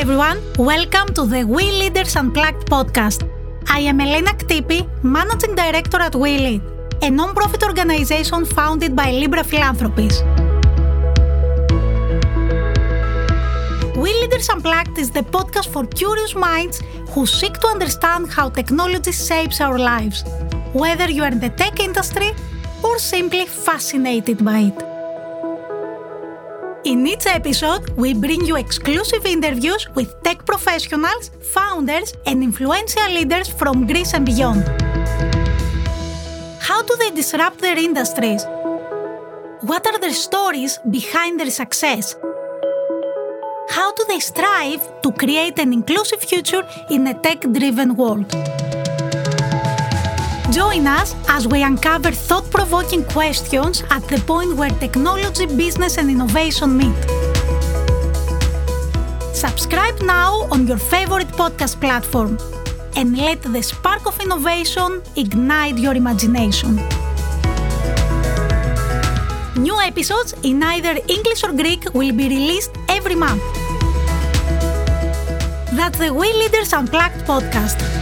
everyone. Welcome to the We Leaders Unplugged podcast. I am Elena Ktipi, Managing Director at We Lead, a non-profit organization founded by Libra Philanthropies. We Leaders Unplugged is the podcast for curious minds who seek to understand how technology shapes our lives, whether you are in the tech industry or simply fascinated by it. In each episode, we bring you exclusive interviews with tech professionals, founders, and influential leaders from Greece and beyond. How do they disrupt their industries? What are their stories behind their success? How do they strive to create an inclusive future in a tech driven world? Join us as we uncover thought provoking questions at the point where technology, business, and innovation meet. Subscribe now on your favorite podcast platform and let the spark of innovation ignite your imagination. New episodes in either English or Greek will be released every month. That's the We Leaders Unplugged podcast